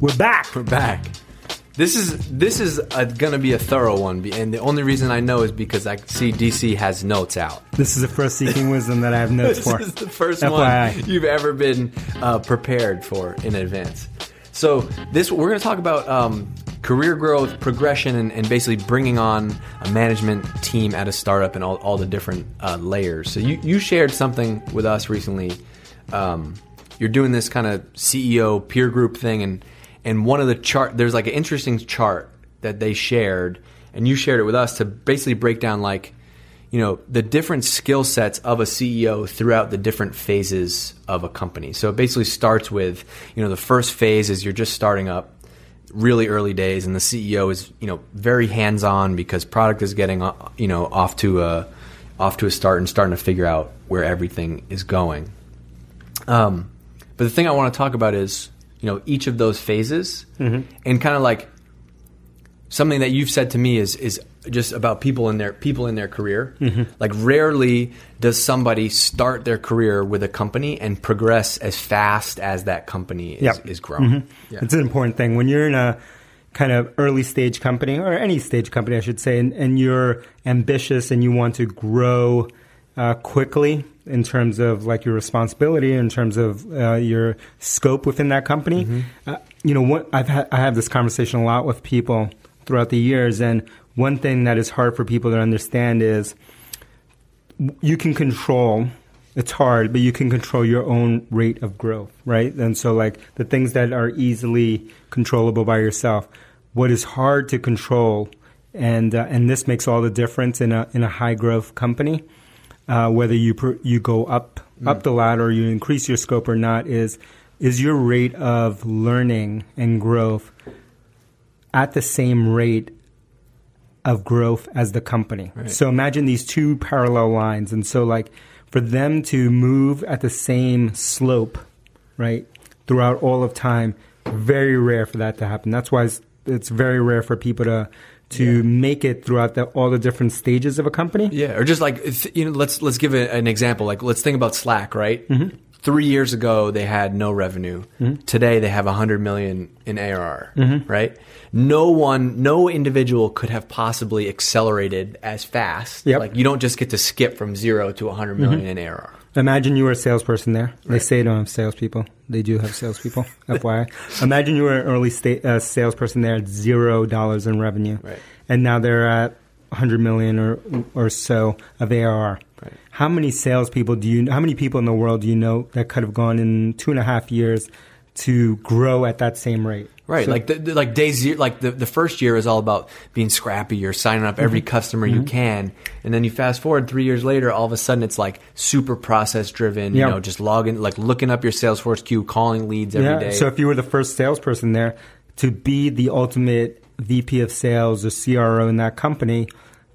We're back. We're back. This is this is going to be a thorough one, and the only reason I know is because I see DC has notes out. This is the first seeking wisdom that I have notes This for. This is the first FYI. one you've ever been uh, prepared for in advance. So this we're going to talk about um, career growth, progression, and, and basically bringing on a management team at a startup and all, all the different uh, layers. So you you shared something with us recently. Um, you're doing this kind of CEO peer group thing, and and one of the chart there's like an interesting chart that they shared, and you shared it with us to basically break down like you know the different skill sets of a CEO throughout the different phases of a company. So it basically starts with you know the first phase is you're just starting up, really early days, and the CEO is you know very hands on because product is getting uh, you know off to a off to a start and starting to figure out where everything is going. Um, but the thing I want to talk about is you know each of those phases mm-hmm. and kind of like something that you've said to me is is just about people in their people in their career. Mm-hmm. Like rarely does somebody start their career with a company and progress as fast as that company is, Yep. is growing. Mm-hmm. Yeah. It's an important thing when you're in a kind of early stage company or any stage company, I should say, and, and you're ambitious and you want to grow uh, quickly in terms of like your responsibility, in terms of uh, your scope within that company. Uh, you know, what I've had, I have this conversation a lot with people throughout the years, and one thing that is hard for people to understand is you can control it's hard but you can control your own rate of growth right? And so like the things that are easily controllable by yourself what is hard to control and uh, and this makes all the difference in a in a high growth company uh, whether you pr- you go up up the ladder or you increase your scope or not is is your rate of learning and growth at the same rate of growth as the company. Right. So imagine these two parallel lines. And so, like, for them to move at the same slope, right, throughout all of time, very rare for that to happen. That's why it's, it's very rare for people to to make it throughout the, all the different stages of a company. Yeah, or just like you know, let's let's give an example. Like let's think about Slack, right? Mm-hmm. Three years ago, they had no revenue. Today, they have a hundred million in ARR. Mm-hmm. Right? No one, no individual could have possibly accelerated as fast. Yep. Like you don't just get to skip from zero to a hundred million in ARR. Imagine you were a salesperson there. They say don't have salespeople. They do have salespeople. FYI. Imagine you were an early sta- uh, salesperson there at zero dollars in revenue, Right. and now they're at 100 million or or so of ARR. Right. How many salespeople do you? How many people in the world do you know that could have gone in two and a half years to grow at that same rate? Right, So- like the, the- like day zero, like the, the first year is all about being scrappy. You're signing up Mm-hmm. every customer you can, and then you fast forward three years later. All of a sudden, it's like super process driven. Yeah. You know, just logging, like looking up your Salesforce queue, calling leads every day. So if you were the first salesperson there, to be the ultimate VP of sales or CRO in that company,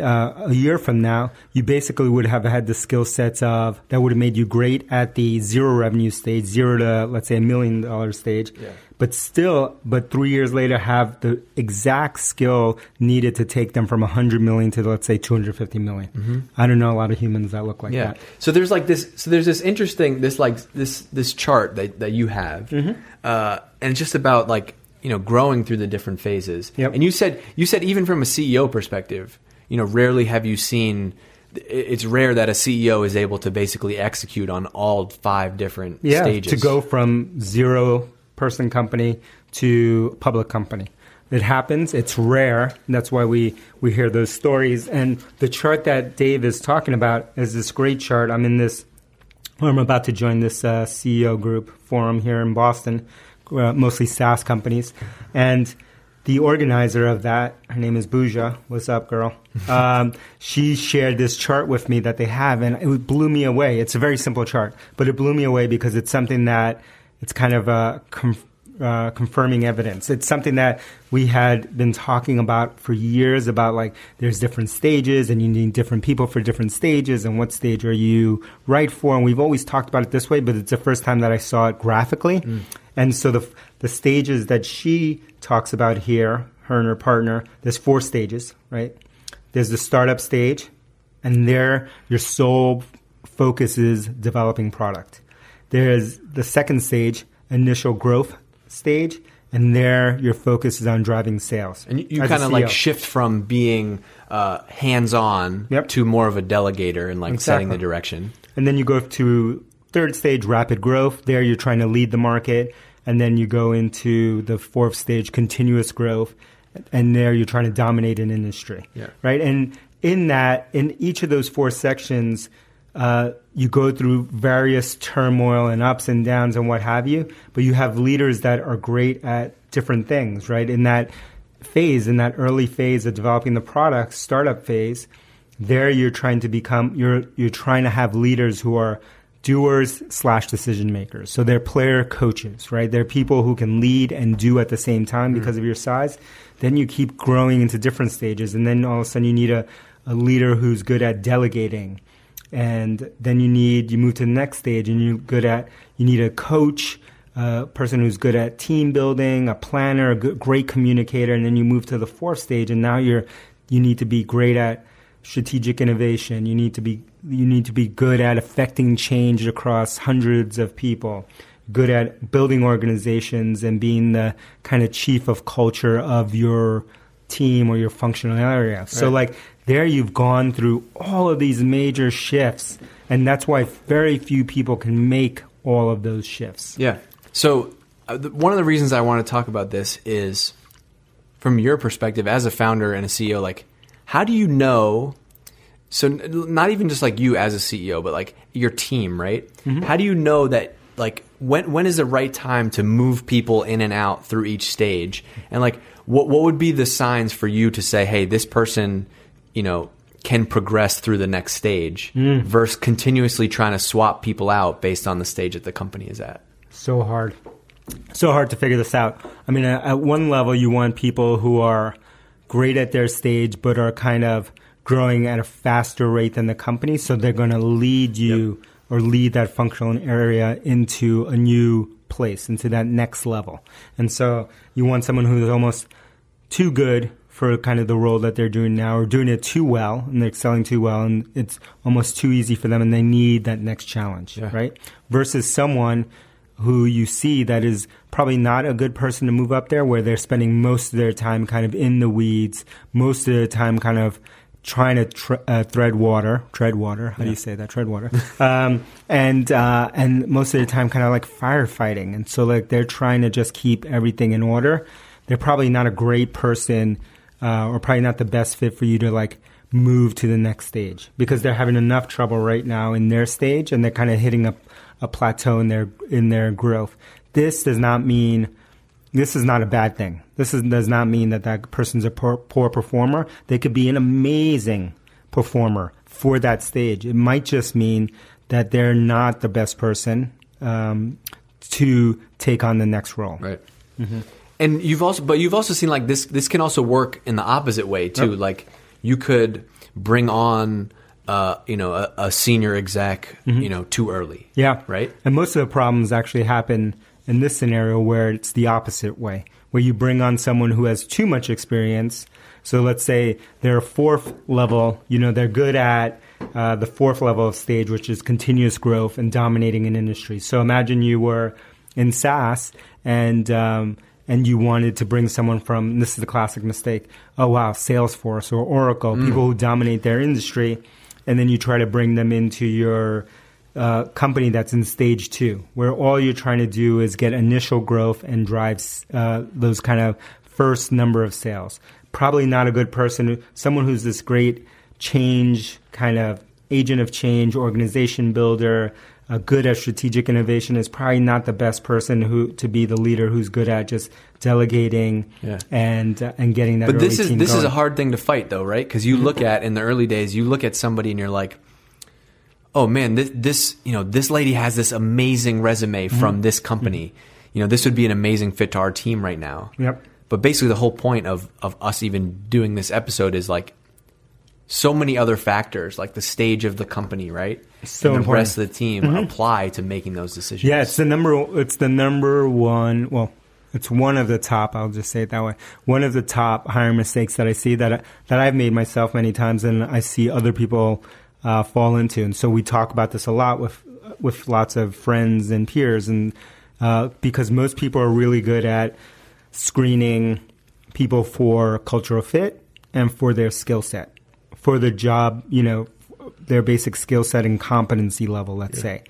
uh, a year from now, you basically would have had the skill sets of that would have made you great at the zero revenue stage, zero to let's say a million dollar stage. Yeah. But still, but three years later, have the exact skill needed to take them from 100 million to let's say 250 million. I don't know a lot of humans that look like Mm-hmm. yeah. that. So there's like this. So there's this interesting, this like this this chart that that you have, Mm-hmm. uh, and it's just about like you know growing through the different phases. Yep. And you said you said even from a CEO perspective, you know, rarely have you seen. It's rare that a CEO is able to basically execute on all five different yeah, stages. to go from zero person company to public company. It happens. It's rare. That's why we, we hear those stories. And the chart that Dave is talking about is this great chart. I'm in this, I'm about to join this uh, CEO group forum here in Boston, uh, mostly SaaS companies. And the organizer of that, her name is Bouja. What's up, girl? Um, she shared this chart with me that they have, and it blew me away. It's a very simple chart, but it blew me away because it's something that it's kind of a conf- uh, confirming evidence. It's something that we had been talking about for years about like there's different stages and you need different people for different stages and what stage are you right for. And we've always talked about it this way, but it's the first time that I saw it graphically. And so the, the stages that she talks about here, her and her partner, there's four stages, right? There's the startup stage, and there your sole focus is developing product. There's the second stage, initial growth stage, and there your focus is on driving sales. And you, you kind of like shift from being uh, hands on Yep. to more of a delegator and like setting the direction. And then you go to third stage, rapid growth. There you're trying to lead the market. And then you go into the fourth stage, continuous growth. And there you're trying to dominate an industry. Yeah. Right. And in that, in each of those four sections, uh, you go through various turmoil and ups and downs and what have you. But you have leaders that are great at different things, right? In that phase, in that early phase of developing the product, startup phase, there you're trying to become you're you're trying to have leaders who are doers slash decision makers. So they're player coaches right? They're people who can lead and do at the same time mm-hmm. because of your size. Then you keep growing into different stages and then all of a sudden you need a, a leader who's good at delegating. And then you need you move to the next stage and you're good at you need a coach a person who's good at team building a planner a good, great communicator and then you move to the fourth stage and now you're you need to be great at strategic innovation. You need to be you need to be good at affecting change across hundreds of people good at building organizations and being the kind of chief of culture of your team or your functional area. So like there you've gone through all of these major shifts and that's why very few people can make all of those shifts. Yeah. So uh, th- one of the reasons I want to talk about this is from your perspective as a founder and a CEO. Like, how do you know? So not even just like you as a CEO, but like your team, right? Mm-hmm. How do you know that? Like when when is the right time to move people in and out through each stage? And like what what would be the signs for you to say, hey, this person, you know, can progress through the next stage mm. versus continuously trying to swap people out based on the stage that the company is at? So hard. So hard to figure this out. I mean, at at one level, you want people who are great at their stage, but are kind of growing at a faster rate than the company. So they're going to lead you or lead that functional area into a new place, into that next level. And so you want someone who's almost too good for kind of the role that they're doing now or doing it too well and they're excelling too well and it's almost too easy for them and they need that next challenge Yeah. right versus someone who you see that is probably not a good person to move up there where they're spending most of their time kind of in the weeds most of their time kind of trying to tr- uh, thread water tread water how do you say that? Tread water. Um, and uh, and most of the time kind of like firefighting. And so like they're trying to just keep everything in order. They're probably not a great person uh, or probably not the best fit for you to like move to the next stage because they're having enough trouble right now in their stage and they're kind of hitting a, a plateau in their in their growth. This does not mean this is not a bad thing. This is, does not mean that that person's a poor, poor performer. They could be an amazing performer for that stage. It might just mean that they're not the best person um, to take on the next role. Right. And you've also, but you've also seen like this. This can also work in the opposite way too. Yep. Like you could bring on, uh, you know, a, a senior exec, you know, too early. Yeah. Right. And most of the problems actually happen in this scenario where it's the opposite way, where you bring on someone who has too much experience. So let's say they're a fourth level, you know, they're good at uh, the fourth level of stage, which is continuous growth and dominating an industry. So imagine you were in SaaS and, um, and you wanted to bring someone from, this is the classic mistake, oh wow, Salesforce or Oracle, people who dominate their industry, and then you try to bring them into your uh, company that's in stage two, where all you're trying to do is get initial growth and drive uh, those kind of first number of sales. Probably not a good person, someone who's this great change kind of agent of change, organization builder, uh, good at strategic innovation is probably not the best person who to be the leader who's good at just delegating Yeah. and uh, and getting that. But this is this is a hard thing to fight though, right? Because you look at in the early days, you look at somebody and you're like, oh man, this this you know this lady has this amazing resume from this company. You know, this would be an amazing fit to our team right now. Yep. But basically, the whole point of of us even doing this episode is like so many other factors, like the stage of the company, right? So and the important. Mm-hmm. rest of the team apply to making those decisions. Yeah, it's the number. It's the number one. Well, it's one of the top. I'll just say it that way. One of the top hiring mistakes that I see that that I've made myself many times, and I see other people uh, fall into. And so we talk about this a lot with with lots of friends and peers, and uh, because most people are really good at screening people for cultural fit and for their skill set, for their job, you know, their basic skill set and competency level, let's say.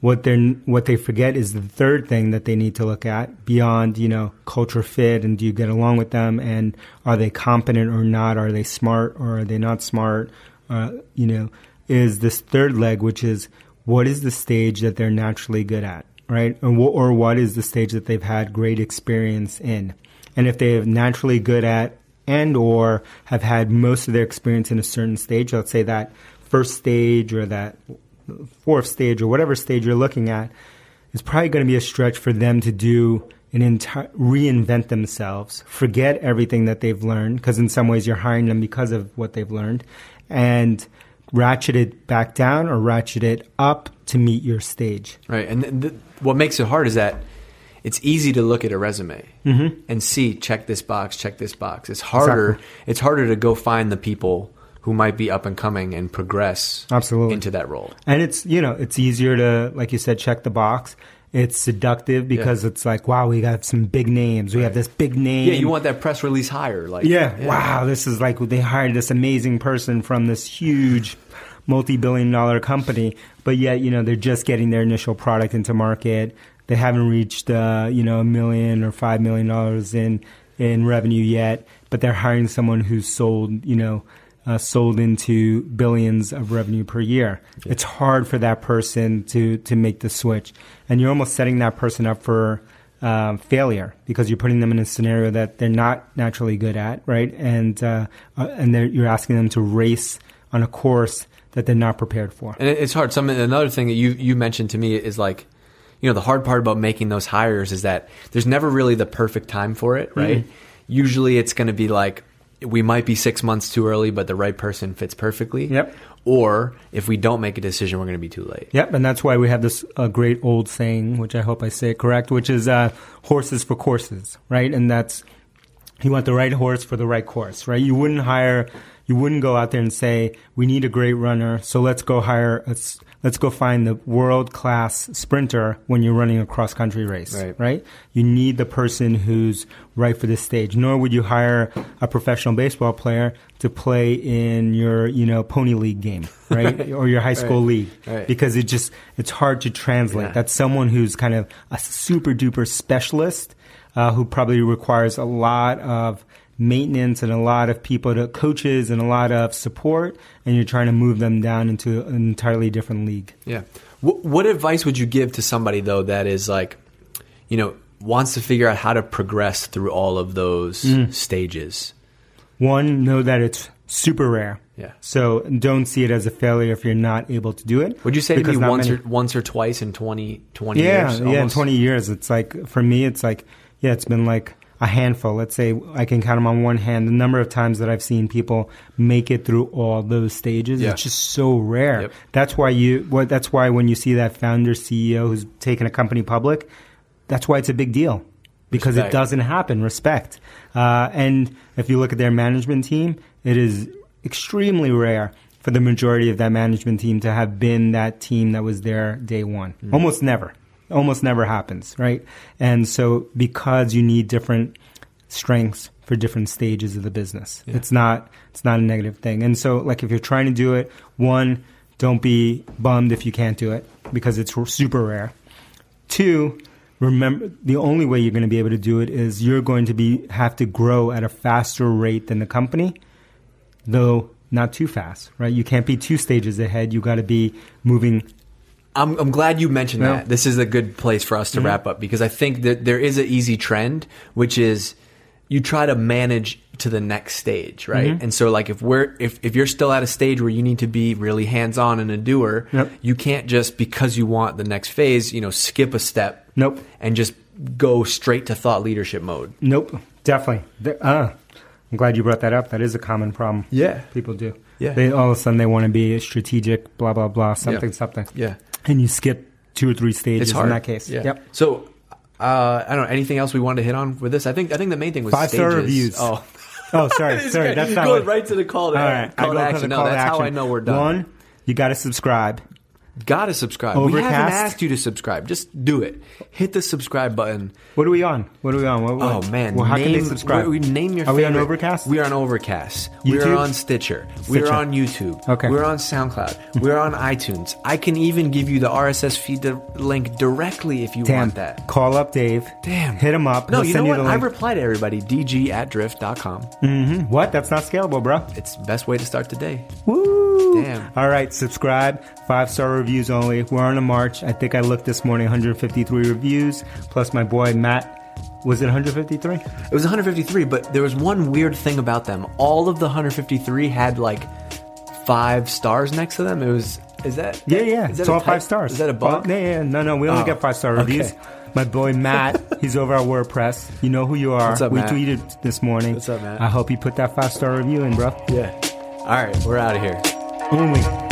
What they what they forget is the third thing that they need to look at beyond, you know, culture fit and do you get along with them and are they competent or not? Are they smart or are they not smart? Uh, you know, is this third leg, which is what is the stage that they're naturally good at, right? Or, or what is the stage that they've had great experience in? And if they are naturally good at and or have had most of their experience in a certain stage, let's say that first stage or that fourth stage or whatever stage you're looking at, it's probably going to be a stretch for them to do and entire reinvent themselves, forget everything that they've learned because in some ways you're hiring them because of what they've learned, and ratchet it back down or ratchet it up to meet your stage. Right, and th- th- what makes it hard is that it's easy to look at a resume Mm-hmm. and see check this box, check this box. It's harder. Exactly. It's harder to go find the people who might be up and coming and progress Absolutely. into that role. And it's you know it's easier to like you said check the box. It's seductive because it's like wow we got some big names. We have this big name. Yeah, you want that press release hire, like Yeah. Wow. This is like they hired this amazing person from this huge multi-billion dollar company, but yet, you know, they're just getting their initial product into market. They haven't reached, uh, you know, a million or five million dollars in, in revenue yet, but they're hiring someone who's sold, you know, uh, sold into billions of revenue per year. It's hard for that person to, to make the switch. And you're almost setting that person up for, um, failure because you're putting them in a scenario that they're not naturally good at, right? And uh, uh, and you're asking them to race on a course that they're not prepared for. And it's hard. Some another thing that you you mentioned to me is like, you know, the hard part about making those hires is that there's never really the perfect time for it, right? Usually, it's going to be like we might be six months too early, but the right person fits perfectly. Yep. Or if we don't make a decision, we're going to be too late. Yep, and that's why we have this uh, great old saying, which I hope I say it correct, which is uh, horses for courses, right? And that's you want the right horse for the right course, right? You wouldn't hire, you wouldn't go out there and say, we need a great runner, so let's go hire, let's, let's go find the world class sprinter when you're running a cross country race, Right. right? You need the person who's right for this stage. Nor would you hire a professional baseball player to play in your, you know, pony league game, right? or your high school Right. league Right. because it just it's hard to translate. Yeah. That's someone who's kind of a super duper specialist uh, who probably requires a lot of maintenance and a lot of people to coaches and a lot of support, and you're trying to move them down into an entirely different league. Yeah. What, what advice would you give to somebody though that is like, you know, wants to figure out how to progress through all of those Mm. stages? One, know that it's super rare. Yeah. So don't see it as a failure if you're not able to do it. Would you say to me once many- or once or twice in 20, 20 yeah, years? yeah, in almost? 20 years. It's like, for me, it's like, yeah, it's been like a handful. Let's say I can count them on one hand. The number of times that I've seen people make it through all those stages, Yeah. it's just so rare. Yep. That's why you, what, that's why when you see that founder CEO who's taken a company public, that's why it's a big deal. Because Respect. it doesn't happen. Respect. Uh, and if you look at their management team, it is extremely rare for the majority of that management team to have been that team that was there day one. Almost never. Almost never happens, right? And so because you need different strengths for different stages of the business. It's not it's not a negative thing. And so like if you're trying to do it, one, don't be bummed if you can't do it because it's r- super rare. Two, remember the only way you're going to be able to do it is you're going to be have to grow at a faster rate than the company, though not too fast, right? You can't be two stages ahead. You got to be moving. I'm, I'm glad you mentioned Yeah. that. This is a good place for us to Mm-hmm. wrap up because I think that there is an easy trend, which is you try to manage to the next stage, right? Mm-hmm. And so, like, if we're if, if you're still at a stage where you need to be really hands on and a doer, Yep. you can't just because you want the next phase, you know, skip a step, Nope. and just go straight to thought leadership mode. Nope, definitely. Uh, I'm glad you brought that up. That is a common problem. Yeah. people do. Yeah. they all of a sudden they want to be strategic, blah blah blah, something Yeah. something, Yeah, and you skip two or three stages it's hard in that case. Yeah. Yep. So. Uh, I don't know. Anything else we wanted to hit on with this? I think I think the main thing was Five-star stages. reviews. Oh, Oh, sorry, sorry. That's not go what, right to the call to, All right, I call go to to action. the No, call to that's how action. I know we're done. One, you got to subscribe. Gotta subscribe. We haven't Overcast? asked you to subscribe. Just do it. Hit the subscribe button. What are we on? What are we on? What, Oh man! Well, how can they subscribe? We, name your. Are we on Overcast? We are on Overcast. We are on Stitcher. We are on YouTube. Okay. We're on SoundCloud. We're on iTunes. I can even give you the RSS feed link directly if you Damn. want that. Call up Dave. Damn. Hit him up. No, He'll you know what? the I reply to everybody. DG at drift.com. Mm-hmm. what? That's not scalable, bro. It's the best way to start the day. Woo! Damn. All right, subscribe. Five star reviews only. We're on a march. I think I looked this morning. 153 reviews. Plus my boy Matt. Was it 153? It was 153, but there was one weird thing about them. All of the 153 had like five stars next to them. It was. Is that? Yeah, yeah. Is that it's a all type- five stars. Is that a bug? Oh, yeah, yeah. No, no. We only Oh, get five star reviews. okay. My boy Matt, he's over at WordPress. You know who you are. What's up, we Matt? tweeted this morning. What's up, Matt? I hope you put that five star review in, bro. Yeah. All right, we're out of here. Only.